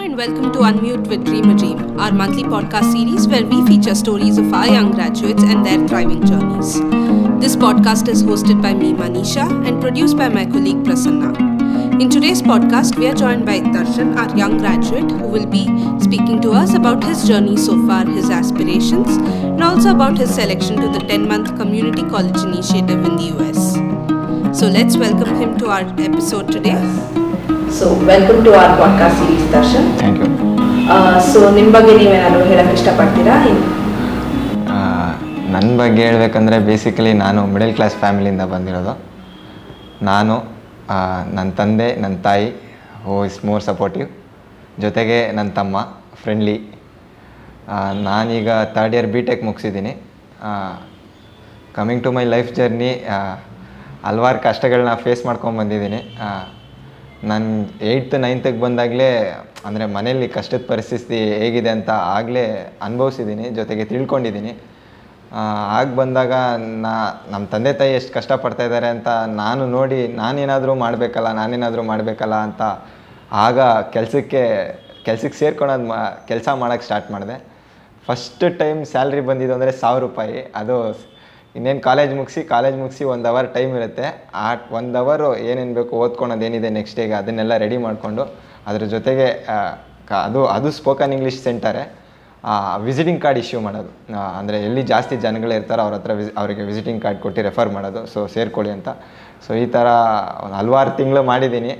and welcome to Unmute with Dream a Dream, our monthly podcast series where we feature stories of our young graduates and their thriving journeys. This podcast is hosted by me, Manisha, and produced by my colleague Prasanna. In today's podcast, we are joined by Darshan, our young graduate, who will be speaking to us about his journey so far, his aspirations, and also about his selection to the 10 month Community College Initiative in the US. So let's welcome him to our episode today. So welcome to our podcast series Darshan thank you so ನಿಮ್ಮ ಬಗ್ಗೆ ನೀವೇನಾದ್ರು ಹೇಳಕ್ಕೆ ಇಷ್ಟಪಡ್ತೀರಾ? ನನ್ನ ಬಗ್ಗೆ ಹೇಳಬೇಕಂದ್ರೆ basically ನಾನು middle class ಫ್ಯಾಮಿಲಿಯಿಂದ ಬಂದಿರೋದು. ನಾನು ನನ್ನ ತಂದೆ ನನ್ನ ತಾಯಿ ಹೂ ಇಸ್ ಮೋರ್ ಸಪೋರ್ಟಿವ್ ಜೊತೆಗೆ ನನ್ನ ತಮ್ಮ ಫ್ರೆಂಡ್ಲಿ ನಾನೀಗ third year B tech ಮುಗಿಸಿದ್ದೀನಿ coming to my life journey ಹಲ್ವಾರು ಕಷ್ಟಗಳನ್ನ ಫೇಸ್ ಮಾಡ್ಕೊಂಡು ಬಂದಿದ್ದೀನಿ. ನಾನು ಏಯ್ತ್ ನೈನ್ತಿಗೆ ಬಂದಾಗಲೇ, ಅಂದರೆ ಮನೆಯಲ್ಲಿ ಕಷ್ಟದ ಪರಿಸ್ಥಿತಿ ಹೇಗಿದೆ ಅಂತ ಆಗಲೇ ಅನುಭವಿಸಿದ್ದೀನಿ ಜೊತೆಗೆ ತಿಳ್ಕೊಂಡಿದ್ದೀನಿ ಆಗ ಬಂದಾಗ ನಾ ನಮ್ಮ ತಂದೆ ತಾಯಿ ಎಷ್ಟು ಕಷ್ಟಪಡ್ತಾ ಇದ್ದಾರೆ ಅಂತ ನಾನು ನೋಡಿ, ನಾನೇನಾದರೂ ಮಾಡಬೇಕಲ್ಲ ನಾನೇನಾದರೂ ಮಾಡಬೇಕಲ್ಲ ಅಂತ ಆಗ ಕೆಲಸಕ್ಕೆ, ಕೆಲ್ಸಕ್ಕೆ ಸೇರ್ಕೊಳೋದು ಮಾ, ಕೆಲಸ ಮಾಡೋಕ್ಕೆ ಸ್ಟಾರ್ಟ್ ಮಾಡಿದೆ. ಫಸ್ಟ್ ಟೈಮ್ ಸ್ಯಾಲ್ರಿ ಬಂದಿದ್ದು ಅಂದರೆ ಸಾವಿರ ರೂಪಾಯಿ. ಅದು ಇನ್ನೇನು ಕಾಲೇಜ್ ಮುಗಿಸಿ ಕಾಲೇಜ್ ಮುಗಿಸಿ ಒಂದು ಅವರ್ ಟೈಮ್ ಇರುತ್ತೆ. ಆ ಒಂದು ಅವರು ಏನೇನು ಬೇಕು ಓದ್ಕೊಳೋದು ಏನಿದೆ ನೆಕ್ಸ್ಟ್ ಡೇಗೆ ಅದನ್ನೆಲ್ಲ ರೆಡಿ ಮಾಡಿಕೊಂಡು ಅದ್ರ ಜೊತೆಗೆ ಅದು ಅದು ಸ್ಪೋಕನ್ ಇಂಗ್ಲೀಷ್ ಸೆಂಟರೇ ವಿಸಿಟಿಂಗ್ ಕಾರ್ಡ್ ಇಶ್ಯೂ ಮಾಡೋದು. ಅಂದರೆ ಎಲ್ಲಿ ಜಾಸ್ತಿ ಜನಗಳು ಇರ್ತಾರೋ ಅವ್ರ ಹತ್ರ ವಿಸಿ ಅವರಿಗೆ ವಿಸಿಟಿಂಗ್ ಕಾರ್ಡ್ ಕೊಟ್ಟು ರೆಫರ್ ಮಾಡೋದು. ಸೊ ಸೇರ್ಕೊಳ್ಳಿ ಅಂತ. ಸೊ ಈ ಥರ ಹಲ್ವಾರು ತಿಂಗಳು ಮಾಡಿದ್ದೀನಿ.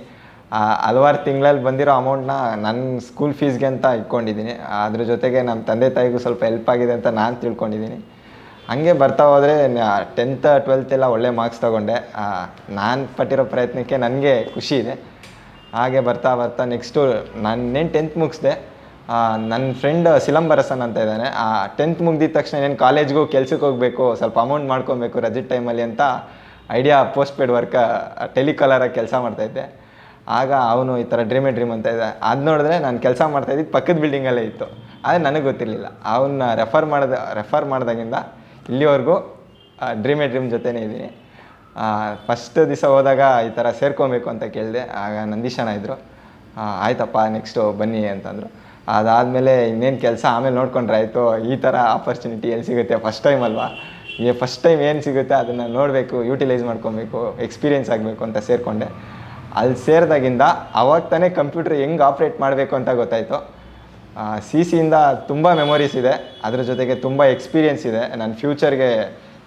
ಹಲ್ವಾರು ತಿಂಗಳಲ್ಲಿ ಬಂದಿರೋ ಅಮೌಂಟ್ನ ನನ್ನ ಸ್ಕೂಲ್ ಫೀಸ್ಗೆ ಅಂತ ಇಟ್ಕೊಂಡಿದ್ದೀನಿ. ಅದ್ರ ಜೊತೆಗೆ ನಮ್ಮ ತಂದೆ ತಾಯಿಗೂ ಸ್ವಲ್ಪ ಹೆಲ್ಪ್ ಆಗಿದೆ ಅಂತ ನಾನು ತಿಳ್ಕೊಂಡಿದ್ದೀನಿ. ಹಂಗೆ ಬರ್ತಾ ಹೋದರೆ ಟೆಂತ್ ಟ್ವೆಲ್ತ್ ಎಲ್ಲ ಒಳ್ಳೆ ಮಾರ್ಕ್ಸ್ ತೊಗೊಂಡೆ. ನಾನು ಪಟ್ಟಿರೋ ಪ್ರಯತ್ನಕ್ಕೆ ನನಗೆ ಖುಷಿ ಇದೆ. ಹಾಗೆ ಬರ್ತಾ ಬರ್ತಾ ನೆಕ್ಸ್ಟು ನಾನೇನು ಟೆಂತ್ ಮುಗಿಸ್ದೆ. ನನ್ನ ಫ್ರೆಂಡ್ ಸಿಲಂಬರಸನ್ ಅಂತ ಇದ್ದಾನೆ. ಆ ಟೆಂತ್ ಮುಗ್ದಿದ ತಕ್ಷಣ ಏನು ಕಾಲೇಜ್ಗೂ ಕೆಲ್ಸಕ್ಕೆ ಹೋಗಬೇಕು, ಸ್ವಲ್ಪ ಅಮೌಂಟ್ ಮಾಡ್ಕೊಬೇಕು ರಜೆ ಟೈಮಲ್ಲಿ ಅಂತ ಐಡಿಯಾ ಪೋಸ್ಟ್ ಪೇಡ್ ವರ್ಕ ಟೆಲಿಕಾಲರಾಗಿ ಕೆಲಸ ಮಾಡ್ತಾಯಿದ್ದೆ ಆಗ ಅವನು ಈ ಥರ ಡ್ರೀಮೇ ಡ್ರೀಮ್ ಅಂತ ಇದೆ ಅದು ನೋಡಿದ್ರೆ ನಾನು ಕೆಲಸ ಮಾಡ್ತಾಯಿದ್ದು ಪಕ್ಕದ ಬಿಲ್ಡಿಂಗಲ್ಲೇ ಇತ್ತು. ಆದರೆ ನನಗೆ ಗೊತ್ತಿರಲಿಲ್ಲ. ಅವನ್ನ ರೆಫರ್ ಮಾಡಿದ ರೆಫರ್ ಮಾಡಿದಾಗಿಂದ ಇಲ್ಲಿವರೆಗೂ ಡ್ರೀಮೇ ಡ್ರೀಮ್ ಜೊತೆನೇ ಇದ್ದೀನಿ. ಫಸ್ಟ್ ದಿವಸ ಹೋದಾಗ ಈ ಥರ ಸೇರ್ಕೊಬೇಕು ಅಂತ ಕೇಳಿದೆ. ಆಗ ನಂದೀಶನ ಇದ್ದರು ಆಯ್ತಪ್ಪ ನೆಕ್ಸ್ಟು ಬನ್ನಿ ಅಂತಂದರು. ಅದಾದಮೇಲೆ ಇನ್ನೇನು ಕೆಲಸ ಆಮೇಲೆ ನೋಡ್ಕೊಂಡ್ರೆ ಆಯಿತು. ಈ ಥರ ಆಪರ್ಚುನಿಟಿ ಎಲ್ಲಿ ಸಿಗುತ್ತೆ? ಫಸ್ಟ್ ಟೈಮ್ ಅಲ್ವಾ? ಈ ಫಸ್ಟ್ ಟೈಮ್ ಏನು ಸಿಗುತ್ತೆ? ಅದನ್ನು ನೋಡಬೇಕು ಯೂಟಿಲೈಸ್ ಮಾಡ್ಕೊಬೇಕು ಎಕ್ಸ್ಪೀರಿಯೆನ್ಸ್ ಆಗಬೇಕು ಅಂತ ಸೇರಿಕೊಂಡೆ. ಅಲ್ಲಿ ಸೇರಿದಾಗಿಂದ ಅವಾಗ ತಾನೇ ಕಂಪ್ಯೂಟರ್ ಹೆಂಗೆ ಆಪ್ರೇಟ್ ಮಾಡಬೇಕು ಅಂತ ಗೊತ್ತಾಯಿತು. ಸಿ ಸಿಯಿಂದ ತುಂಬ ಮೆಮೊರೀಸ್ ಇದೆ. ಅದರ ಜೊತೆಗೆ ತುಂಬ ಎಕ್ಸ್ಪೀರಿಯೆನ್ಸ್ ಇದೆ. ನನ್ನ ಫ್ಯೂಚರ್ಗೆ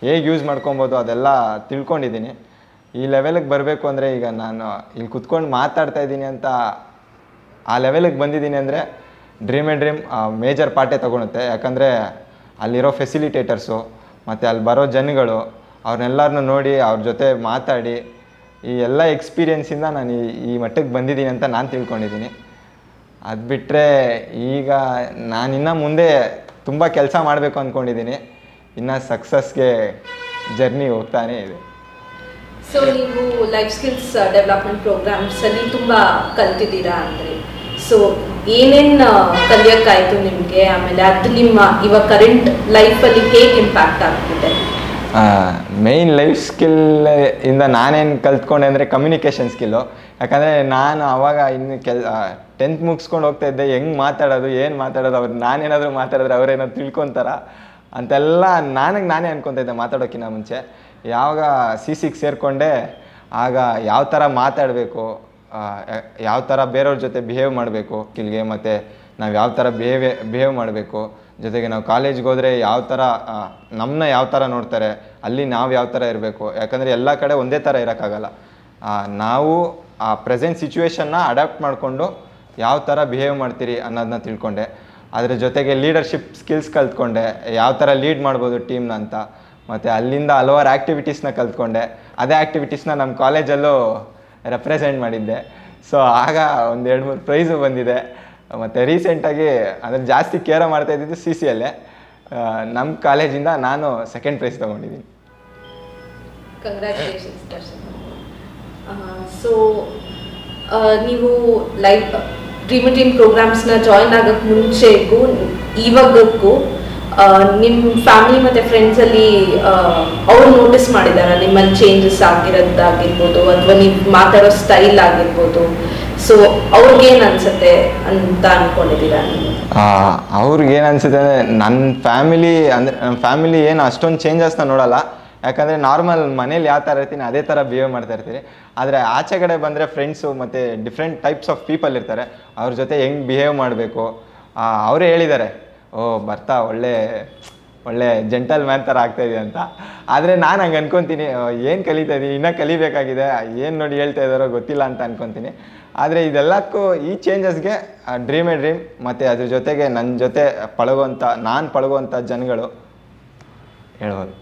ಹೇಗೆ ಯೂಸ್ ಮಾಡ್ಕೊಬೋದು ಅದೆಲ್ಲ ತಿಳ್ಕೊಂಡಿದ್ದೀನಿ. ಈ ಲೆವೆಲಿಗೆ ಬರಬೇಕು ಅಂದರೆ ಈಗ ನಾನು ಇಲ್ಲಿ ಕುತ್ಕೊಂಡು ಮಾತಾಡ್ತಾ ಇದ್ದೀನಿ ಅಂತ ಆ ಲೆವೆಲಿಗೆ ಬಂದಿದ್ದೀನಿ ಅಂದರೆ ಡ್ರೀಮ್ ಆ್ಯಂಡ್ ಡ್ರೀಮ್ ಮೇಜರ್ ಪಾರ್ಟೇ ತೊಗೊಳುತ್ತೆ. ಯಾಕಂದರೆ ಅಲ್ಲಿರೋ ಫೆಸಿಲಿಟೇಟರ್ಸು ಮತ್ತು ಅಲ್ಲಿ ಬರೋ ಜನಗಳು ಅವ್ರನ್ನೆಲ್ಲರನ್ನೂ ನೋಡಿ, ಅವ್ರ ಜೊತೆ ಮಾತಾಡಿ ಈ ಎಲ್ಲ ಎಕ್ಸ್ಪೀರಿಯೆನ್ಸಿಂದ ನಾನು ಈ ಈ ಮಟ್ಟಕ್ಕೆ ಬಂದಿದ್ದೀನಿ ಅಂತ ನಾನು ತಿಳ್ಕೊಂಡಿದ್ದೀನಿ. ಅದು ಬಿಟ್ಟರೆ ಈಗ ನಾನಿನ್ನು ಮುಂದೆ ತುಂಬ ಕೆಲಸ ಮಾಡಬೇಕು ಅಂದ್ಕೊಂಡಿದ್ದೀನಿ ಇನ್ನು ಸಕ್ಸಸ್ಗೆ ಜರ್ನಿ ಹೋಗ್ತಾನೇ ಇದೆ. ಸೊ ನೀವು ಲೈಫ್ ಸ್ಕಿಲ್ಸ್ ಡೆವಲಪ್ಮೆಂಟ್ ಪ್ರೋಗ್ರಾಮ್ಸಲ್ಲಿ ತುಂಬ ತುಂಬಾ ಕಲ್ತಿದ್ದೀರಾ ಅಂದರೆ? ಸೊ ಏನೇನು ಕಲಿಯೋಕ್ಕಾಯಿತು ನಿಮಗೆ? ಆಮೇಲೆ ಅದು ನಿಮ್ಮ ಇವಾಗ ಕರೆಂಟ್ ಲೈಫಲ್ಲಿ ಹೇಗೆ ಇಂಪ್ಯಾಕ್ಟ್ ಆಗ್ತಿದೆ? ಮೇಯ್ನ್ ಲೈಫ್ ಸ್ಕಿಲ್ ಇಂದ ನಾನೇನು ಕಲ್ತ್ಕೊಂಡೆ ಅಂದರೆ ಕಮ್ಯುನಿಕೇಷನ್ ಸ್ಕಿಲ್ಲು ಯಾಕಂದರೆ ನಾನು ಅವಾಗ ಇನ್ನು ಕೆಲ್ ಟೆಂತ್ ಮುಗಿಸ್ಕೊಂಡು ಹೋಗ್ತಾ ಇದ್ದೆ, ಹೆಂಗೆ ಮಾತಾಡೋದು, ಏನು ಮಾತಾಡೋದು, ಅವ್ರು ನಾನೇನಾದರೂ ಮಾತಾಡಿದ್ರೆ ಅವ್ರೇನಾದ್ರು ತಿಳ್ಕೊತಾರ ಅಂತೆಲ್ಲ ನನಗೆ ನಾನೇ ಅನ್ಕೊತಾ ಇದ್ದೆ ಮಾತಾಡೋಕ್ಕಿಂತ ಮುಂಚೆ. ಯಾವಾಗ ಸಿ ಸಿಗೆ ಸೇರಿಕೊಂಡೆ, ಆಗ ಯಾವ ಥರ ಮಾತಾಡಬೇಕು ಯಾವ ಥರ ಬೇರೆಯವ್ರ ಜೊತೆ ಬಿಹೇವ್ ಮಾಡಬೇಕು, ಕಿಲ್ಗೆ ಮತ್ತು ನಾವು ಯಾವ ಥರ ಬಿಹೇವ್ ಬಿಹೇವ್ ಮಾಡಬೇಕು, ಜೊತೆಗೆ ನಾವು ಕಾಲೇಜ್ಗೆ ಹೋದರೆ ಯಾವ ಥರ ನಮ್ಮನ್ನ ಯಾವ ಥರ ನೋಡ್ತಾರೆ, ಅಲ್ಲಿ ನಾವು ಯಾವ ಥರ ಇರಬೇಕು, ಯಾಕಂದರೆ ಎಲ್ಲ ಕಡೆ ಒಂದೇ ಥರ ಇರೋಕ್ಕಾಗಲ್ಲ. ನಾವು ಆ ಪ್ರೆಸೆಂಟ್ ಸಿಚುವೇಶನ್ನ ಅಡಾಪ್ಟ್ ಮಾಡಿಕೊಂಡು ಯಾವ ಥರ ಬಿಹೇವ್ ಮಾಡ್ತೀರಿ ಅನ್ನೋದನ್ನ ತಿಳ್ಕೊಂಡೆ. ಅದರ ಜೊತೆಗೆ ಲೀಡರ್ಶಿಪ್ ಸ್ಕಿಲ್ಸ್ ಕಲ್ತ್ಕೊಂಡೆ. ಯಾವ ಥರ ಲೀಡ್ ಮಾಡ್ಬೋದು ಟೀಮ್ನ ಅಂತ. ಮತ್ತು ಅಲ್ಲಿಂದ ಹಲವಾರು ಆ್ಯಕ್ಟಿವಿಟೀಸ್ನ ಕಲ್ತ್ಕೊಂಡೆ. ಅದೇ ಆ್ಯಕ್ಟಿವಿಟೀಸ್ನ ನಮ್ಮ ಕಾಲೇಜಲ್ಲೂ ರೆಪ್ರೆಸೆಂಟ್ ಮಾಡಿದ್ದೆ. ಸೊ ಆಗ ಒಂದು ಎರಡು ಮೂರು ಪ್ರೈಸು ಬಂದಿದೆ. ಮತ್ತು ರೀಸೆಂಟಾಗಿ ಅಂದರೆ ಜಾಸ್ತಿ ಕೇರ ಮಾಡ್ತಾ ಇದ್ದಿದ್ದು ಸಿ ಸಿ ನಮ್ಮ ಕಾಲೇಜಿಂದ ನಾನು ಸೆಕೆಂಡ್ ಪ್ರೈಸ್ ತೊಗೊಂಡಿದ್ದೀನಿ. ಸೊ ನೀವು ಲೈಫ್ ಡ್ರೀಮ್ ಡ್ರೀಮ್ ಪ್ರೋಗ್ರಾಮ್ಸ್ನ ಜಾಯಿನ್ ಆಗೋಕ್ಕೆ ಮುಂಚೆಗೂ, ಇವಾಗಕ್ಕೂ ನಿಮ್ಮ ಫ್ಯಾಮಿಲಿ ಮತ್ತು ಫ್ರೆಂಡ್ಸಲ್ಲಿ ಅವ್ರು ನೋಟಿಸ್ ಮಾಡಿದಾರ? ನಿಮ್ಮಲ್ಲಿ ಚೇಂಜಸ್ ಆಗಿರೋದಾಗಿರ್ಬೋದು ಅಥವಾ ನೀವು ಮಾತಾಡೋ ಸ್ಟೈಲ್ ಆಗಿರ್ಬೋದು. ಸೊ ಅವ್ರಿಗೇನು ಅನ್ಸುತ್ತೆ ಅಂತ ಅಂದ್ಕೊಂಡಿದ್ದೀರಾ ನೀವು? ಅವ್ರಿಗೆ ಏನು ಅನ್ಸುತ್ತೆ ಅಂದರೆ ನನ್ನ ಫ್ಯಾಮಿಲಿ ಅಂದರೆ ನನ್ನ ಫ್ಯಾಮಿಲಿ ಏನು ಅಷ್ಟೊಂದು ಚೇಂಜಸ್ನ ನೋಡಲ್ಲ. ಯಾಕಂದರೆ ನಾರ್ಮಲ್ ಮನೇಲಿ ಯಾವ ಥರ ಇರ್ತೀನಿ, ಅದೇ ಥರ ಬಿಹೇವ್ ಮಾಡ್ತಾ ಇರ್ತೀನಿ. ಆದರೆ ಆಚೆ ಕಡೆ ಬಂದರೆ ಫ್ರೆಂಡ್ಸು ಮತ್ತು ಡಿಫ್ರೆಂಟ್ ಟೈಪ್ಸ್ ಆಫ್ ಪೀಪಲ್ ಇರ್ತಾರೆ. ಅವ್ರ ಜೊತೆ ಹೆಂಗೆ ಬಿಹೇವ್ ಮಾಡಬೇಕು? ಅವರೇ ಹೇಳಿದ್ದಾರೆ. ಓ ಬರ್ತಾ ಒಳ್ಳೆ ಒಳ್ಳೆ ಜೆಂಟಲ್ ಮ್ಯಾನ್ ಥರ ಆಗ್ತಾಯಿದೆ ಅಂತ. ಆದರೆ ನಾನು ಹಂಗೆ ಅನ್ಕೊತೀನಿ ಏನು ಕಲಿತಾ ಇದ್ದೀನಿ ಇನ್ನೂ ಕಲಿಬೇಕಾಗಿದೆ. ಏನು ನೋಡಿ ಹೇಳ್ತಾ ಇದ್ದಾರೋ ಗೊತ್ತಿಲ್ಲ ಅಂತ ಅನ್ಕೊತೀನಿ. ಆದರೆ ಇದೆಲ್ಲಕ್ಕೂ ಈ ಚೇಂಜಸ್ಗೆ ಡ್ರೀಮ್ ಡ್ರೀಮ್ ಮತ್ತು ಅದ್ರ ಜೊತೆಗೆ ನನ್ನ ಜೊತೆ ಪಳಗುವಂಥ ನಾನು ಪಳಗುವಂಥ ಜನಗಳು. ಹೇಳ್ಬೋದು.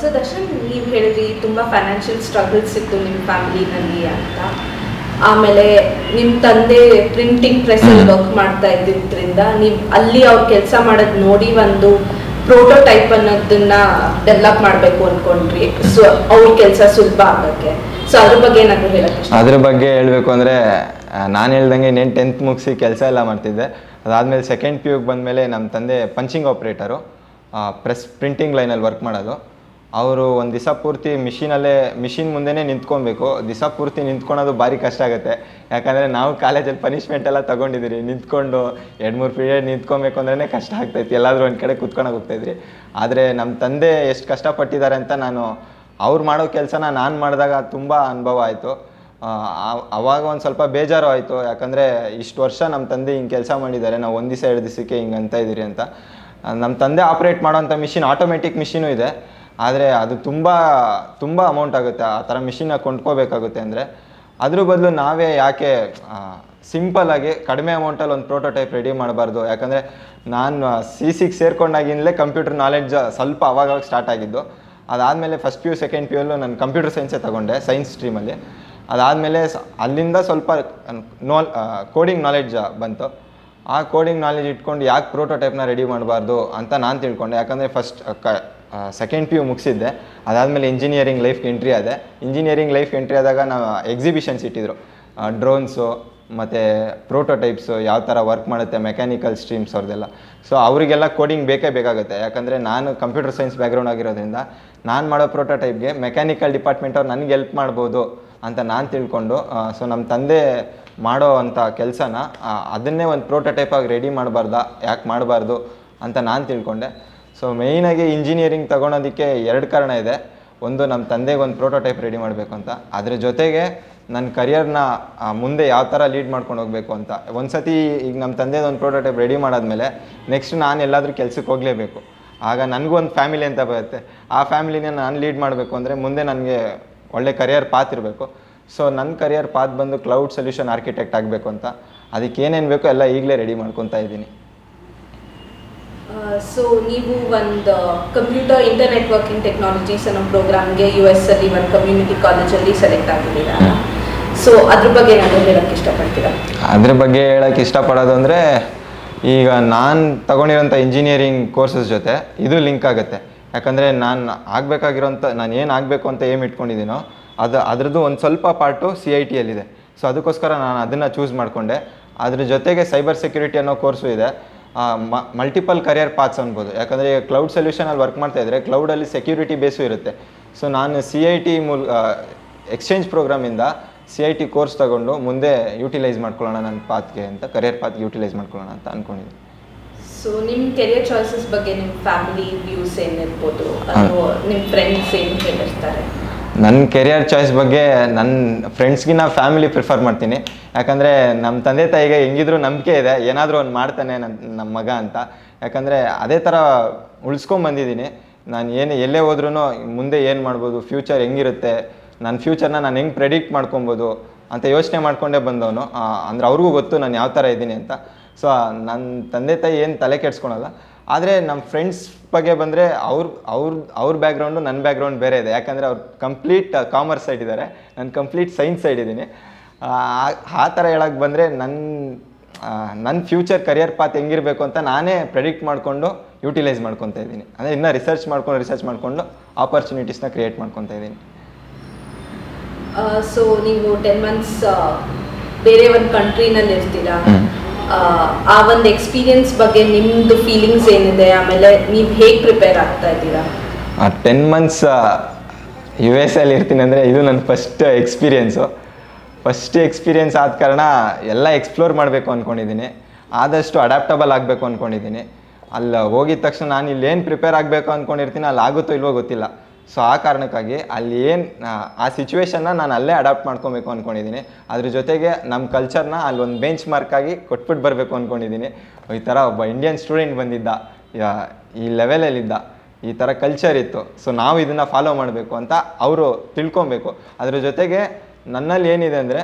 ಸೊ ದರ್ಶನ್, ನೀವು ಹೇಳಿದ್ರಿ ತುಂಬ ಫೈನಾನ್ಷಿಯಲ್ ಸ್ಟ್ರಗಲ್ಸ್ ಇತ್ತು ನಿಮ್ಮ ಫ್ಯಾಮಿಲಿನಲ್ಲಿ ಅಂತ. ಆಮೇಲೆ ನಿಮ್ಮ ತಂದೆ ಪ್ರಿಂಟಿಂಗ್ ಪ್ರೆಸ್ಸಲ್ಲಿ ವರ್ಕ್ ಮಾಡ್ತಾ ಇದ್ದಿದ್ದರಿಂದ ನೀವು ಅಲ್ಲಿ ಅವ್ರು ಕೆಲಸ ಮಾಡೋದು ನೋಡಿ ಒಂದು ಪ್ರೋಟೋಟೈಪ್ ಅನ್ನೋದನ್ನ ಡೆವಲಪ್ ಮಾಡಬೇಕು ಅನ್ಕೊಂಡ್ರಿ. ಸೊ ಅವ್ರ ಕೆಲಸ ಸುಲಭ ಆಗೋಕ್ಕೆ. ಸೊ ಅದ್ರ ಬಗ್ಗೆ ಏನಾದರೂ ಹೇಳಕ್ಕೆ ಅದ್ರ ಬಗ್ಗೆ ಹೇಳಬೇಕು ಅಂದರೆ ನಾನು ಹೇಳ್ದಂಗೆ ಇನ್ನೇನು ಟೆಂತ್ ಮುಗಿಸಿ ಕೆಲಸ ಎಲ್ಲ ಮಾಡ್ತಿದ್ದೆ. ಅದಾದಮೇಲೆ ಸೆಕೆಂಡ್ ಪಿ ಯುಗೆ ಬಂದಮೇಲೆ ನಮ್ಮ ತಂದೆ ಪಂಚಿಂಗ್ ಆಪ್ರೇಟರು ಪ್ರೆಸ್ ಪ್ರಿಂಟಿಂಗ್ ಲೈನಲ್ಲಿ ವರ್ಕ್ ಮಾಡೋದು. ಅವರು ಒಂದು ದಿವಸ ಪೂರ್ತಿ ಮಿಷಿನಲ್ಲೇ ಮಿಷಿನ್ ಮುಂದೆನೇ ನಿಂತ್ಕೊಬೇಕು. ದಿವಸ ಪೂರ್ತಿ ನಿಂತ್ಕೊಳೋದು ಭಾರಿ ಕಷ್ಟ ಆಗುತ್ತೆ. ಯಾಕಂದರೆ ನಾವು ಕಾಲೇಜಲ್ಲಿ ಪನಿಷ್ಮೆಂಟ್ ಎಲ್ಲ ತೊಗೊಂಡಿದ್ದೀರಿ ನಿಂತ್ಕೊಂಡು ಎರಡು ಮೂರು ಪೀರಿಯಡ್ ನಿಂತ್ಕೊಬೇಕು ಅಂದ್ರೆ ಕಷ್ಟ ಆಗ್ತೈತಿ. ಎಲ್ಲಾದರೂ ಒಂದು ಕಡೆ ಕುತ್ಕೊಂಡು ಹೋಗ್ತಾಯಿದ್ರಿ. ಆದರೆ ನಮ್ಮ ತಂದೆ ಎಷ್ಟು ಕಷ್ಟಪಟ್ಟಿದ್ದಾರೆ ಅಂತ ನಾನು, ಅವ್ರು ಮಾಡೋ ಕೆಲಸನ ನಾನು ಮಾಡಿದಾಗ ತುಂಬ ಅನುಭವ ಆಯಿತು. ಆವಾಗ ಒಂದು ಸ್ವಲ್ಪ ಬೇಜಾರು ಆಯಿತು. ಯಾಕಂದರೆ ಇಷ್ಟು ವರ್ಷ ನಮ್ಮ ತಂದೆ ಹಿಂಗೆ ಕೆಲಸ ಮಾಡಿದ್ದಾರೆ. ನಾವು ಒಂದು ದಿವಸ ಎರಡು ದಿವಸಕ್ಕೆ ಹಿಂಗೆ ಅಂತ ಇದ್ದೀರಿ ಅಂತ. ನಮ್ಮ ತಂದೆ ಆಪ್ರೇಟ್ ಮಾಡೋಂಥ ಮಿಷಿನ್ ಆಟೋಮೆಟಿಕ್ ಮಿಷಿನೂ ಇದೆ. ಆದರೆ ಅದು ತುಂಬ ತುಂಬ ಅಮೌಂಟ್ ಆಗುತ್ತೆ. ಆ ಥರ ಮಿಷಿನ್ನ ಕೊಂಡ್ಕೋಬೇಕಾಗುತ್ತೆ ಅಂದರೆ ಅದ್ರ ಬದಲು ನಾವೇ ಯಾಕೆ ಸಿಂಪಲ್ಲಾಗಿ ಕಡಿಮೆ ಅಮೌಂಟಲ್ಲಿ ಒಂದು ಪ್ರೋಟೋಟೈಪ್ ರೆಡಿ ಮಾಡಬಾರ್ದು. ಯಾಕಂದರೆ ನಾನು ಸಿ ಸಿಗೆ ಸೇರ್ಕೊಂಡಾಗಿಂದಲೇ ಕಂಪ್ಯೂಟರ್ ನಾಲೆಡ್ಜ್ ಸ್ವಲ್ಪ ಅವಾಗವಾಗ ಸ್ಟಾರ್ಟ್ ಆಗಿದ್ದು. ಅದಾದಮೇಲೆ first P U second P ಯುಲ್ಲೂ ನಾನು ಕಂಪ್ಯೂಟರ್ ಸೈನ್ಸೇ ತಗೊಂಡೆ ಸೈನ್ಸ್ ಸ್ಟ್ರೀಮಲ್ಲಿ ಅದಾದಮೇಲೆ ಅಲ್ಲಿಂದ ಸ್ವಲ್ಪ ನೋ ಕೋಡಿಂಗ್ ನಾಲೆಡ್ಜ್ ಬಂತು. ಆ ಕೋಡಿಂಗ್ ನಾಲೆಡ್ಜ್ ಇಟ್ಕೊಂಡು ಯಾಕೆ ಪ್ರೋಟೋಟೈಪ್ನ ರೆಡಿ ಮಾಡಬಾರ್ದು ಅಂತ ನಾನು ತಿಳ್ಕೊಂಡೆ. ಯಾಕಂದರೆ ಫಸ್ಟ್ ಕ ಸೆಕೆಂಡ್ ಪಿ ಯು ಮುಗಿಸಿದ್ದೆ. ಅದಾದಮೇಲೆ ಇಂಜಿನಿಯರಿಂಗ್ ಲೈಫ್ಗೆ ಎಂಟ್ರಿ ಆದೆ. ಇಂಜಿನಿಯರಿಂಗ್ ಲೈಫ್ ಎಂಟ್ರಿ ಆದಾಗ ನಾವು ಎಕ್ಸಿಬಿಷನ್ಸ್ ಇಟ್ಟಿದ್ರು. ಡ್ರೋನ್ಸು ಮತ್ತು ಪ್ರೋಟೋಟೈಪ್ಸು ಯಾವ ಥರ ವರ್ಕ್ ಮಾಡುತ್ತೆ ಮೆಕ್ಯಾನಿಕಲ್ ಸ್ಟ್ರೀಮ್ಸ್ ಅವ್ರದ್ದೆಲ್ಲ ಸೊ ಅವರಿಗೆಲ್ಲ ಕೋಡಿಂಗ್ ಬೇಕೇ ಬೇಕಾಗುತ್ತೆ. ಯಾಕಂದರೆ ನಾನು ಕಂಪ್ಯೂಟರ್ ಸೈನ್ಸ್ ಬ್ಯಾಕ್ಗ್ರೌಂಡ್ ಆಗಿರೋದ್ರಿಂದ ನಾನು ಮಾಡೋ ಪ್ರೋಟೋಟೈಪ್ಗೆ ಮೆಕ್ಯಾನಿಕಲ್ ಡಿಪಾರ್ಟ್ಮೆಂಟ್ ಅವ್ರು ನನಗೆ ಹೆಲ್ಪ್ ಮಾಡ್ಬೋದು ಅಂತ ನಾನು ತಿಳ್ಕೊಂಡು ಸೊ ನಮ್ಮ ತಂದೆ ಮಾಡೋ ಅಂಥ ಕೆಲಸನ ಅದನ್ನೇ ಒಂದು ಪ್ರೋಟೋಟೈಪಾಗಿ ರೆಡಿ ಮಾಡಬಾರ್ದಾ, ಯಾಕೆ ಮಾಡಬಾರ್ದು ಅಂತ ನಾನು ತಿಳ್ಕೊಂಡೆ. ಸೊ ಮೇಯ್ನಾಗಿ ಇಂಜಿನಿಯರಿಂಗ್ ತಗೊಳೋದಕ್ಕೆ ಎರಡು ಕಾರಣ ಇದೆ. ಒಂದು ನಮ್ಮ ತಂದೆಗೆ ಒಂದು ಪ್ರೋಟೋಟೈಪ್ ರೆಡಿ ಮಾಡಬೇಕು ಅಂತ. ಅದ್ರ ಜೊತೆಗೆ ನನ್ನ ಕರಿಯರ್ನ ಮುಂದೆ ಯಾವ ಥರ ಲೀಡ್ ಮಾಡ್ಕೊಂಡು ಹೋಗಬೇಕು ಅಂತ. ಒಂದು ಸತಿ ಈಗ ನಮ್ಮ ತಂದೆದು ಒಂದು ಪ್ರೋಟೋಟೈಪ್ ರೆಡಿ ಮಾಡಾದ್ಮೇಲೆ ನೆಕ್ಸ್ಟ್ ನಾನು ಎಲ್ಲಾದರೂ ಕೆಲಸಕ್ಕೆ ಹೋಗಲೇಬೇಕು. ಆಗ ನನಗೂ ಒಂದು ಫ್ಯಾಮಿಲಿ ಅಂತ ಬರುತ್ತೆ. ಆ ಫ್ಯಾಮಿಲಿನ ನಾನು ಲೀಡ್ ಮಾಡಬೇಕು ಅಂದರೆ ಮುಂದೆ ನನಗೆ ಒಳ್ಳೆ ಕರಿಯರ್ ಪಾತ್ ಇರಬೇಕು. ಸೊ ನನ್ನ ಕರಿಯರ್ ಪಾತ್ ಬಂದು ಕ್ಲೌಡ್ ಸೊಲ್ಯೂಷನ್ ಆರ್ಕಿಟೆಕ್ಟ್ ಆಗಬೇಕು ಅಂತ. ಅದಕ್ಕೆ ಏನೇನು ಬೇಕೋ ಎಲ್ಲ ಈಗಲೇ ರೆಡಿ ಮಾಡ್ಕೊತಾ ಇದ್ದೀನಿ. ಸೊ ನೀವು ಒಂದು ಕಂಪ್ಯೂಟರ್ ಇಂಟರ್ನೆಟ್ ವರ್ಕಿಂಗ್ ಟೆಕ್ನಾಲಜೀಸ್ ಅನ್ನೋ ಪ್ರೋಗ್ರಾಮ್ಗೆ ಯು ಎಸ್ ಅಲ್ಲಿ ಒಂದು ಕಮ್ಯುನಿಟಿ ಕಾಲೇಜಲ್ಲಿ ಸೆಲೆಕ್ಟ್ ಆಗಿದ್ದೀರಾ? ಸೊ ಅದ್ರ ಬಗ್ಗೆ ಏನಾದರೂ ಹೇಳಕ್ಕೆ ಇಷ್ಟಪಡ್ತೀರಾ? ಅದ್ರ ಬಗ್ಗೆ ಹೇಳಕ್ಕೆ ಇಷ್ಟಪಡೋದು ಅಂದರೆ, ಈಗ ನಾನು ತಗೊಂಡಿರೋಂಥ ಇಂಜಿನಿಯರಿಂಗ್ ಕೋರ್ಸಸ್ ಜೊತೆ ಇದು ಲಿಂಕ್ ಆಗುತ್ತೆ. ಯಾಕಂದರೆ ನಾನು ಆಗಬೇಕಾಗಿರೋಂಥ, ನಾನು ಏನು ಆಗಬೇಕು ಅಂತ ಏಮ್ ಇಟ್ಕೊಂಡಿದ್ದೀನೋ, ಅದು, ಅದರದ್ದು ಒಂದು ಸ್ವಲ್ಪ ಪಾರ್ಟು ಸಿ ಐ ಟಿಯಲ್ಲಿದೆ ಸೊ ಅದಕ್ಕೋಸ್ಕರ ನಾನು ಅದನ್ನು ಚೂಸ್ ಮಾಡಿಕೊಂಡೆ. ಅದ್ರ ಜೊತೆಗೆ ಸೈಬರ್ ಸೆಕ್ಯೂರಿಟಿ ಅನ್ನೋ ಕೋರ್ಸು ಇದೆ. ಮಲ್ಟಿಪಲ್ ಕರಿಯರ್ ಪಾತ್ಸ್ ಅನ್ಬೋದು. ಯಾಕಂದರೆ ಈಗ ಕ್ಲೌಡ್ ಸೊಲ್ಯೂಷನಲ್ಲಿ ವರ್ಕ್ ಮಾಡ್ತಾ ಇದ್ದರೆ ಕ್ಲೌಡಲ್ಲಿ ಸೆಕ್ಯೂರಿಟಿ ಬೇಸು ಇರುತ್ತೆ. ಸೊ ನಾನು ಸಿ ಐ ಟಿ ಮೂಲ ಎಕ್ಸ್ಚೇಂಜ್ ಪ್ರೋಗ್ರಾಮಿಂದ ಸಿ ಐ ಟಿ ಕೋರ್ಸ್ ತಗೊಂಡು ಮುಂದೆ ಯೂಟಿಲೈಸ್ ಮಾಡ್ಕೊಳ್ಳೋಣ ನನ್ನ ಪಾತ್ಗೆ ಅಂತ ಕರಿಯರ್ ಪಾತ್ಗೆ ಯೂಟಿಲೈಸ್ ಮಾಡ್ಕೊಳ್ಳೋಣ ಅಂತ ಅಂದ್ಕೊಂಡಿದ್ದೀನಿ ಸೊ ನಿಮ್ಮ ಕೆರಿಯರ್ ಚಾಯ್ಸಸ್ ಬಗ್ಗೆ ನಿಮ್ಮ ಫ್ಯಾಮಿಲಿ ವ್ಯೂಸ್ ಏನಿರ್ಬೋದು ಅಥವಾ ನಿಮ್ಮ ಫ್ರೆಂಡ್ಸ್ ಏನು ಹೇಳಿರ್ತಾರೆ? ನನ್ನ ಕೆರಿಯರ್ ಚಾಯ್ಸ್ ಬಗ್ಗೆ ನನ್ನ ಫ್ರೆಂಡ್ಸ್ಗಿನ್ನ ಫ್ಯಾಮಿಲಿ ಪ್ರಿಫರ್ ಮಾಡ್ತೀನಿ. ಯಾಕಂದರೆ ನಮ್ಮ ತಂದೆ ತಾಯಿಗೆ ಹೆಂಗಿದ್ರು ನಂಬಿಕೆ ಇದೆ. ಏನಾದರೂ ಒಂದು ಮಾಡ್ತಾನೆ ನನ್ನ ನಮ್ಮ ಮಗ ಅಂತ. ಯಾಕಂದರೆ ಅದೇ ಥರ ಉಳಿಸ್ಕೊಂಬಂದಿದ್ದೀನಿ ನಾನು ಏನು, ಎಲ್ಲೇ ಹೋದ್ರೂ ಮುಂದೆ ಏನು ಮಾಡ್ಬೋದು ಫ್ಯೂಚರ್ ಹೆಂಗಿರುತ್ತೆ ನನ್ನ ಫ್ಯೂಚರ್ನ ನಾನು ಹೆಂಗೆ ಪ್ರೆಡಿಕ್ಟ್ ಮಾಡ್ಕೊಬೋದು ಅಂತ ಯೋಚನೆ ಮಾಡ್ಕೊಂಡೇ ಬಂದವನು. ಅಂದರೆ ಅವ್ರಿಗೂ ಗೊತ್ತು ನಾನು ಯಾವ ಥರ ಇದ್ದೀನಿ ಅಂತ. ಸೊ ನನ್ನ ತಂದೆ ತಾಯಿ ಏನು ತಲೆ ಕೆಡ್ಸ್ಕೊಳಲ್ಲ. ಆದರೆ ನಮ್ಮ ಫ್ರೆಂಡ್ಸ್ ಬಗ್ಗೆ ಬಂದರೆ ಅವ್ರ ಅವ್ರ ಅವ್ರ ಬ್ಯಾಕ್ಗ್ರೌಂಡು ನನ್ನ ಬ್ಯಾಕ್ಗ್ರೌಂಡ್ ಬೇರೆ ಇದೆ. ಯಾಕಂದರೆ ಅವ್ರು ಕಂಪ್ಲೀಟ್ ಕಾಮರ್ಸ್ ಸೈಡ್ ಇದ್ದಾರೆ ನಾನು ಕಂಪ್ಲೀಟ್ ಸೈನ್ಸ್ ಸೈಡ್ ಇದ್ದೀನಿ ಆ ಥರ ಹೇಳಕ್ಕೆ ಬಂದರೆ ನನ್ನ ನನ್ನ ಫ್ಯೂಚರ್ ಕರಿಯರ್ ಪಾತ್ ಹೆಂಗಿರಬೇಕು ಅಂತ ನಾನೇ ಪ್ರೆಡಿಕ್ಟ್ ಮಾಡಿಕೊಂಡು ಯೂಟಿಲೈಸ್ ಮಾಡ್ಕೊತಾ ಇದ್ದೀನಿ ಅಂದರೆ ಇನ್ನೂ ರಿಸರ್ಚ್ ಮಾಡ್ಕೊಂಡು ರಿಸರ್ಚ್ ಮಾಡಿಕೊಂಡು ಆಪರ್ಚುನಿಟೀಸ್ನ ಕ್ರಿಯೇಟ್ ಮಾಡ್ಕೊತಾ ಇದ್ದೀನಿ ಸೊ ನೀವು ಟೆನ್ ಮಂತ್ಸ್ ಬೇರೆ ಒಂದು ಕಂಟ್ರಿನಲ್ಲಿ ಇರ್ತೀರಾ. ಆ, ಒಂದು ಎಕ್ಸ್ಪೀರಿಯನ್ಸ್ ಬಗ್ಗೆ ನಿಮ್ಮದು ಫೀಲಿಂಗ್ಸ್ ಏನಿದೆ? ಆಮೇಲೆ ನೀವು ಹೇಗೆ ಪ್ರಿಪೇರ್ ಆಗ್ತಾ ಇದ್ದೀರಾ? ಆ ಟೆನ್ ಮಂತ್ಸ್ ಯು ಎಸ್ ಅಲ್ಲಿ ಇರ್ತೀನಿ ಅಂದರೆ ಇದು ನನ್ನ ಫಸ್ಟ್ ಎಕ್ಸ್ಪೀರಿಯೆನ್ಸು ಫಸ್ಟ್ ಎಕ್ಸ್ಪೀರಿಯೆನ್ಸ್ ಆದ ಕಾರಣ ಎಲ್ಲ ಎಕ್ಸ್ಪ್ಲೋರ್ ಮಾಡಬೇಕು ಅಂದ್ಕೊಂಡಿದ್ದೀನಿ ಆದಷ್ಟು ಅಡ್ಯಾಪ್ಟಬಲ್ ಆಗಬೇಕು ಅಂದ್ಕೊಂಡಿದ್ದೀನಿ ಅಲ್ಲಿ ಹೋಗಿದ ತಕ್ಷಣ ನಾನು ಏನು ಪ್ರಿಪೇರ್ ಆಗಬೇಕು ಅಂದ್ಕೊಂಡಿರ್ತೀನಿ ಅಲ್ಲಿ ಆಗುತ್ತೋ ಇಲ್ವೋ ಗೊತ್ತಿಲ್ಲ. ಸೊ ಆ ಕಾರಣಕ್ಕಾಗಿ ಅಲ್ಲಿ ಏನು, ಆ ಸಿಚುವೇಶನ್ನ ನಾನು ಅಲ್ಲೇ ಅಡಾಪ್ಟ್ ಮಾಡ್ಕೊಬೇಕು ಅಂದ್ಕೊಂಡಿದ್ದೀನಿ ಅದ್ರ ಜೊತೆಗೆ ನಮ್ಮ ಕಲ್ಚರ್ನ ಒಂದು ಬೆಂಚ್ ಆಗಿ ಕೊಟ್ಬಿಟ್ಟು ಬರಬೇಕು ಅಂದ್ಕೊಂಡಿದ್ದೀನಿ ಈ ಥರ ಒಬ್ಬ ಇಂಡಿಯನ್ ಸ್ಟೂಡೆಂಟ್ ಬಂದಿದ್ದ. ಈ ಲೆವೆಲಲ್ಲಿದ್ದ ಈ ಥರ ಕಲ್ಚರ್ ಇತ್ತು. ಸೊ ನಾವು ಇದನ್ನು ಫಾಲೋ ಮಾಡಬೇಕು ಅಂತ ಅವರು ತಿಳ್ಕೊಬೇಕು. ಅದ್ರ ಜೊತೆಗೆ ನನ್ನಲ್ಲಿ ಏನಿದೆ ಅಂದರೆ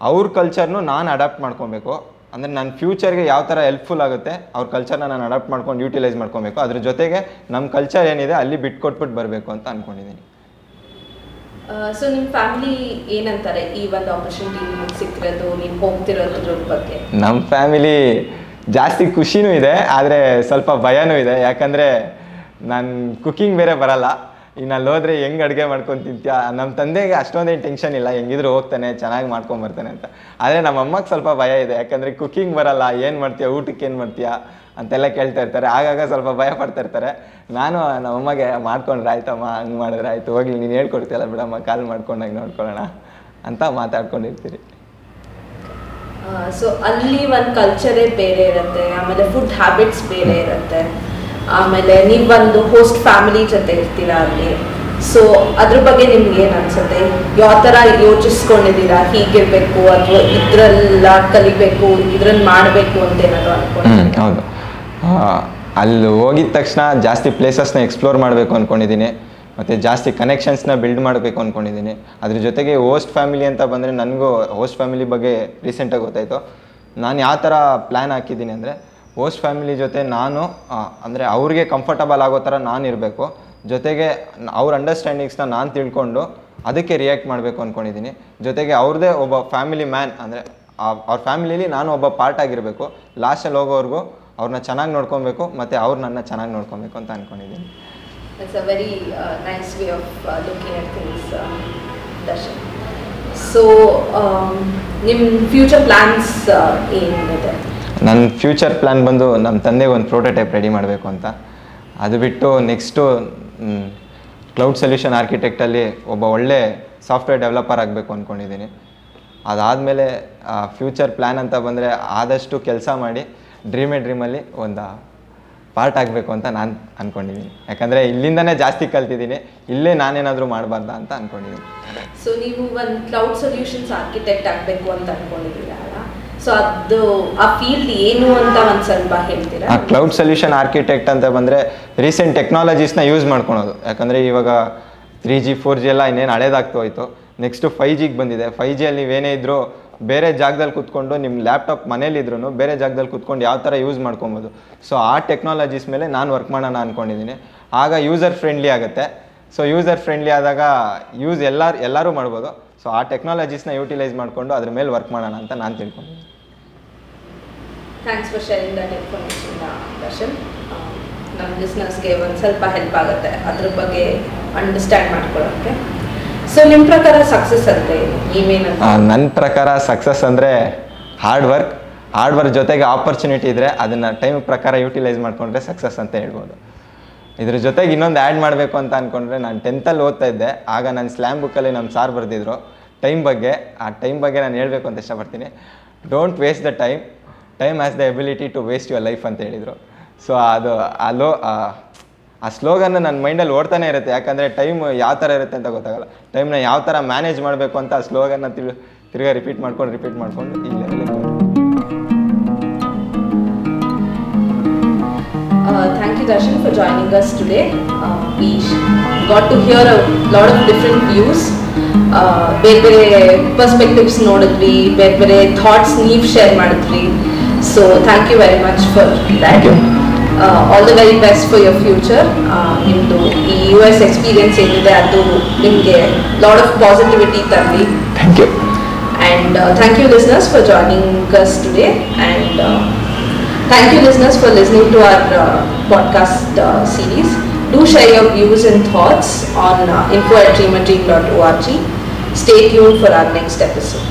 ಅವ್ರ ಕಲ್ಚರ್ನು ನಾನು ಅಡಾಪ್ಟ್ ಮಾಡ್ಕೊಬೇಕು. ಅಂದರೆ ನನ್ನ ಫ್ಯೂಚರ್ಗೆ ಯಾವ ಥರ ಹೆಲ್ಪ್ಫುಲ್ ಆಗುತ್ತೆ ಅವ್ರ ಕಲ್ಚರ್ನ ನಾನು ಅಡಾಪ್ಟ್ ಮಾಡ್ಕೊಂಡು ಯೂಟಿಲೈಸ್ ಮಾಡ್ಕೊಬೇಕು. ಅದ್ರ ಜೊತೆಗೆ ನಮ್ಮ ಕಲ್ಚರ್ ಏನಿದೆ ಅಲ್ಲಿ ಬಿಟ್ಕೊಟ್ಬಿಟ್ಟು ಬರಬೇಕು ಅಂತ ಅಂದ್ಕೊಂಡಿದ್ದೀನಿ ಸೊ ನಿಮ್ಮ ಫ್ಯಾಮಿಲಿ ಏನಂತಾರೆ ಈ ಒಂದು ಆಪರ್ಚುನಿಟಿ ನಿಮಗೆ ಸಿಕ್ಕಿರೋದು ನೀವು ಹೋಗ್ತಿರೋದ್ರ ಬಗ್ಗೆ? ನಮ್ಮ ಫ್ಯಾಮಿಲಿ ಜಾಸ್ತಿ ಖುಷಿನೂ ಇದೆ ಆದರೆ ಸ್ವಲ್ಪ ಭಯನೂ ಇದೆ. ಯಾಕಂದರೆ ನಾನು ಕುಕ್ಕಿಂಗ್ ಬೇರೆ ಬರಲ್ಲ. ಇನ್ನು ಅಲ್ಲಿ ಹೋದ್ರೆ ಹೆಂಗೆ ಅಡುಗೆ ಮಾಡ್ಕೊಂಡು ತಿಂತೀಯಾ? ನಮ್ಮ ತಂದೆಗೆ ಅಷ್ಟೊಂದೇನು ಟೆನ್ಷನ್ ಇಲ್ಲ. ಹೆಂಗಿದ್ರು ಹೋಗ್ತಾನೆ, ಚೆನ್ನಾಗಿ ಮಾಡ್ಕೊಂಬರ್ತಾನೆ ಅಂತ. ಆದರೆ ನಮ್ಮ ಅಮ್ಮಗೆ ಸ್ವಲ್ಪ ಭಯ ಇದೆ. ಯಾಕಂದರೆ ಕುಕ್ಕಿಂಗ್ ಬರಲ್ಲ, ಏನು ಮಾಡ್ತೀಯಾ, ಊಟಕ್ಕೆ ಏನು ಮಾಡ್ತೀಯಾ ಅಂತೆಲ್ಲ ಕೇಳ್ತಾ ಇರ್ತಾರೆ. ಆಗಾಗ ಸ್ವಲ್ಪ ಭಯ ಪಡ್ತಾ ಇರ್ತಾರೆ. ನಾನು ನಮ್ಮ ಅಮ್ಮಗೆ ಮಾಡ್ಕೊಂಡ್ರೆ ಆಯ್ತಮ್ಮ, ಹಂಗೆ ಮಾಡಿದ್ರೆ ಆಯಿತು, ಹೋಗ್ಲಿ, ನೀನು ಹೇಳ್ಕೊಡ್ತೀಯಲ್ಲ ಬಿಡಮ್ಮ ಕಾಲ್ ಮಾಡ್ಕೊಂಡಾಗ ನೋಡ್ಕೊಳ್ಳೋಣ ಅಂತ ಮಾತಾಡ್ಕೊಂಡಿರ್ತೀರಿ. ಸೊ ಅಲ್ಲಿ ಒಂದು ಕಲ್ಚರೇ ಬೇರೆ ಇರುತ್ತೆ, ಆಮೇಲೆ ಫುಡ್ ಹ್ಯಾಬಿಟ್ಸ್ ಬೇರೆ ಇರುತ್ತೆ. ಆಮೇಲೆ ನೀವು ಒಂದು ಹೋಸ್ಟ್ ಫ್ಯಾಮಿಲಿ ಜೊತೆ ಇರ್ತೀರಾ ಅಲ್ಲಿ. ಸೊ ಅದ್ರ ಬಗ್ಗೆ ನಿಮ್ಗೆ ಏನು ಅನ್ಸುತ್ತೆ? ಯಾವ ಥರ ಯೋಚಿಸ್ಕೊಂಡಿದ್ದೀರಾ? ಹೀಗಿರ್ಬೇಕು ಅಥವಾ ಇದ್ರೆಲ್ಲ ಕಲಿಬೇಕು ಇದ್ರಲ್ಲಿ ಮಾಡಬೇಕು ಅಂತ ಏನಾದ್ರು ಹೌದು. ಅಲ್ಲಿ ಹೋಗಿದ ತಕ್ಷಣ ಜಾಸ್ತಿ ಪ್ಲೇಸಸ್ನ ಎಕ್ಸ್ಪ್ಲೋರ್ ಮಾಡಬೇಕು ಅಂದ್ಕೊಂಡಿದ್ದೀನಿ ಮತ್ತು ಜಾಸ್ತಿ ಕನೆಕ್ಷನ್ಸ್ನ ಬಿಲ್ಡ್ ಮಾಡಬೇಕು ಅಂದ್ಕೊಂಡಿದ್ದೀನಿ ಅದ್ರ ಜೊತೆಗೆ ಹೋಸ್ಟ್ ಫ್ಯಾಮಿಲಿ ಅಂತ ಬಂದರೆ ನನಗೂ ಹೋಸ್ಟ್ ಫ್ಯಾಮಿಲಿ ಬಗ್ಗೆ ರೀಸೆಂಟಾಗಿ ಗೊತ್ತಾಯಿತು. ನಾನು ಯಾವ ಥರ ಪ್ಲ್ಯಾನ್ ಹಾಕಿದ್ದೀನಿ ಅಂದರೆ ಹೋಸ್ಟ್ ಫ್ಯಾಮಿಲಿ ಜೊತೆ ನಾನು ಅಂದರೆ ಅವ್ರಿಗೆ ಕಂಫರ್ಟಬಲ್ ಆಗೋ ಥರ ನಾನು ಇರಬೇಕು. ಜೊತೆಗೆ ಅವ್ರ ಅಂಡರ್ಸ್ಟ್ಯಾಂಡಿಂಗ್ಸ್ನ ನಾನು ತಿಳ್ಕೊಂಡು ಅದಕ್ಕೆ ರಿಯಾಕ್ಟ್ ಮಾಡಬೇಕು ಅಂದ್ಕೊಂಡಿದ್ದೀನಿ ಜೊತೆಗೆ ಅವ್ರದ್ದೇ ಒಬ್ಬ ಫ್ಯಾಮಿಲಿ ಮ್ಯಾನ್ ಅಂದರೆ ಅವ್ರ ಫ್ಯಾಮಿಲಿಲಿ ನಾನು ಒಬ್ಬ ಪಾರ್ಟ್ ಆಗಿರಬೇಕು. ಲಾಸ್ಟಲ್ಲಿ ಹೋಗೋವರೆಗೂ ಅವ್ರನ್ನ ಚೆನ್ನಾಗಿ ನೋಡ್ಕೊಬೇಕು ಮತ್ತು ಅವ್ರು ನನ್ನ ಚೆನ್ನಾಗಿ ನೋಡ್ಕೊಬೇಕು ಅಂತ ಅಂದ್ಕೊಂಡಿದ್ದೀನಿ it's a very nice way of looking at things Darshan so ನಿಮ್ಮ ಫ್ಯೂಚರ್ ಪ್ಲ್ಯಾನ್ಸ್ ಏನಿದೆ? ನನ್ನ ಫ್ಯೂಚರ್ ಪ್ಲ್ಯಾನ್ ಬಂದು ನಮ್ಮ ತಂದೆಗೆ ಒಂದು ಪ್ರೋಟೋಟೈಪ್ ರೆಡಿ ಮಾಡಬೇಕು ಅಂತ. ಅದು ಬಿಟ್ಟು ನೆಕ್ಸ್ಟು ಕ್ಲೌಡ್ ಸೊಲ್ಯೂಷನ್ ಆರ್ಕಿಟೆಕ್ಟಲ್ಲಿ ಒಬ್ಬ ಒಳ್ಳೆ ಸಾಫ್ಟ್ವೇರ್ ಡೆವಲಪರ್ ಆಗಬೇಕು ಅಂದ್ಕೊಂಡಿದ್ದೀನಿ ಅದಾದಮೇಲೆ ಫ್ಯೂಚರ್ ಪ್ಲ್ಯಾನ್ ಅಂತ ಬಂದರೆ ಆದಷ್ಟು ಕೆಲಸ ಮಾಡಿ ಡ್ರೀಮೇ ಡ್ರೀಮಲ್ಲಿ ಒಂದು ಪಾರ್ಟ್ ಆಗಬೇಕು ಅಂತ ನಾನು ಅಂದ್ಕೊಂಡಿದ್ದೀನಿ ಯಾಕಂದರೆ ಇಲ್ಲಿಂದನೇ ಜಾಸ್ತಿ ಕಲ್ತಿದ್ದೀನಿ ಇಲ್ಲೇ ನಾನೇನಾದರೂ ಮಾಡಬಾರ್ದ ಅಂತ ಅಂದ್ಕೊಂಡಿದ್ದೀನಿ ಸೊ ನೀವು ಒಂದು ಕ್ಲೌಡ್ ಸೊಲ್ಯೂಷನ್ಸ್ ಆರ್ಕಿಟೆಕ್ಟ್ ಆಗಬೇಕು ಅಂತ ಅನ್ಕೊಂಡಿದ್ದೀರಲ್ಲ ಆ ಕ್ಲೌಡ್ ಸೊಲ್ಯೂಷನ್ ಆರ್ಕಿಟೆಕ್ಟ್ ಅಂತ ಬಂದರೆ ರೀಸೆಂಟ್ ಟೆಕ್ನಾಲಜೀಸ್ನ ಯೂಸ್ ಮಾಡ್ಕೊಳೋದು. ಯಾಕಂದರೆ ಇವಾಗ ತ್ರೀ ಜಿ ಫೋರ್ ಜಿ ಎಲ್ಲ ಇನ್ನೇನು ಹಳೇದಾಗ್ತಾ ಹೋಯ್ತು. ನೆಕ್ಸ್ಟು ಫೈ ಜಿಗೆ ಬಂದಿದೆ. ಫೈ ಜಿಯಲ್ಲಿ ನೀವೇನೇ ಇದ್ದರೂ ಬೇರೆ ಜಾಗದಲ್ಲಿ ಕುತ್ಕೊಂಡು ನಿಮ್ಮ ಲ್ಯಾಪ್ಟಾಪ್ ಮನೇಲಿದ್ರು ಬೇರೆ ಜಾಗದಲ್ಲಿ ಕುತ್ಕೊಂಡು ಯಾವ ಥರ ಯೂಸ್ ಮಾಡ್ಕೊಬೋದು. ಸೊ ಆ ಟೆಕ್ನಾಲಜೀಸ್ ಮೇಲೆ ನಾನು ವರ್ಕ್ ಮಾಡೋಣ ಅಂದ್ಕೊಂಡಿದ್ದೀನಿ ಆಗ ಯೂಸರ್ ಫ್ರೆಂಡ್ಲಿ ಆಗುತ್ತೆ. ಸೊ ಯೂಸರ್ ಫ್ರೆಂಡ್ಲಿ ಆದಾಗ ಯೂಸ್ ಎಲ್ಲರೂ ಎಲ್ಲರೂ ಮಾಡ್ಬೋದು. ಸೊ ಆ ಟೆಕ್ನಾಲಜೀಸ್ನ ಯೂಟಿಲೈಸ್ ಮಾಡಿಕೊಂಡು ಅದ್ರ ಮೇಲೆ ವರ್ಕ್ ಮಾಡೋಣ ಅಂತ ನಾನು ತಿಳ್ಕೊಂಡಿದ್ದೀನಿ. Thanks for sharing that information Darshan ನಮ್ಮ ಬಿಸ್ನೆಸ್ಗೆ ಒಂದು ಸ್ವಲ್ಪ ಹೆಲ್ಪ್ ಆಗುತ್ತೆ. ಅದ್ರ ಬಗ್ಗೆ ಅಂಡರ್ಸ್ಟ್ಯಾಂಡ್ ಮಾಡ್ಕೊಳ್ಳೋಕ್ಕೆ ಸೊ ನಿಮ್ಮ ಪ್ರಕಾರ ಸಕ್ಸಸ್ ಅಂದರೆ ಏನು? ನನ್ನ ಪ್ರಕಾರ ಸಕ್ಸಸ್ ಅಂದರೆ ಹಾರ್ಡ್ ವರ್ಕ್ ಹಾರ್ಡ್ ವರ್ಕ್ ಜೊತೆಗೆ ಆಪರ್ಚುನಿಟಿ ಇದ್ದರೆ ಅದನ್ನು ಟೈಮ್ ಪ್ರಕಾರ ಯೂಟಿಲೈಸ್ ಮಾಡಿಕೊಂಡ್ರೆ ಸಕ್ಸಸ್ ಅಂತ ಹೇಳ್ಬೋದು. ಇದ್ರ ಜೊತೆಗೆ ಇನ್ನೊಂದು ಆ್ಯಡ್ ಮಾಡಬೇಕು ಅಂತ ಅಂದ್ಕೊಂಡ್ರೆ ನಾನು ಟೆಂತಲ್ಲಿ ಓದ್ತಾ ಇದ್ದೆ. ಆಗ ನಾನು ಸ್ಲ್ಯಾಮ್ ಬುಕ್ಕಲ್ಲಿ ನಮ್ಮ ಸಾರ್ ಬರೆದಿದ್ರು. ಟೈಮ್ ಬಗ್ಗೆ, ಆ ಟೈಮ್ ಬಗ್ಗೆ ನಾನು ಹೇಳಬೇಕು ಅಂತ ಇಷ್ಟಪಡ್ತೀನಿ. Don't waste the time time as the ability to waste your life ಅಂತ ಹೇಳಿದರು. ಸೊ ಅದು ಅಲೋ ಆ ಸ್ಲೋಗನ್ ನನ್ನ ಮೈಂಡಲ್ಲಿ ಓಡ್ತಾನೆ ಇರುತ್ತೆ. ಯಾಕಂದರೆ ಟೈಮ್ ಯಾವ ಥರ ಇರುತ್ತೆ ಅಂತ ಗೊತ್ತಾಗಲ್ಲ. ಟೈಮ್ನ ಯಾವ ಥರ ಮ್ಯಾನೇಜ್ ಮಾಡಬೇಕು ಅಂತ ಆ ಸ್ಲೋಗನ್ನ ತಿರು ತಿರ್ಗಾ ರಿಪೀಟ್ ಮಾಡ್ಕೊಂಡು ರಿಪೀಟ್ ಮಾಡ್ಕೊಂಡು ಈ thank you Darshan for joining us joining us got to hear a lot of different. Uh, ಬೇರೆ ಬೇರೆ ಪರ್ಸ್ಪೆಕ್ಟಿವ್ಸ್ ನೋಡಿದ್ವಿ ಬೇರೆ ಬೇರೆ ಥಾಟ್ಸ್ ನೀವು share ಮಾಡಿದ್ರಿ so thank you very much for that all the very best for your future ನಿಮ್ಮದು ಈ U S experience ಏನಿದೆ ಅದು ನಿಮಗೆ ಲಾಡ್ ಆಫ್ ಪಾಸಿಟಿವಿಟಿ ತರಲಿ thank you And uh, thank you, listeners, for joining us today. And uh, thank you, listeners, for listening to our uh, podcast uh, series. Do share your views and thoughts on uh, info at dreamadream.org. Stay tuned for our next episode.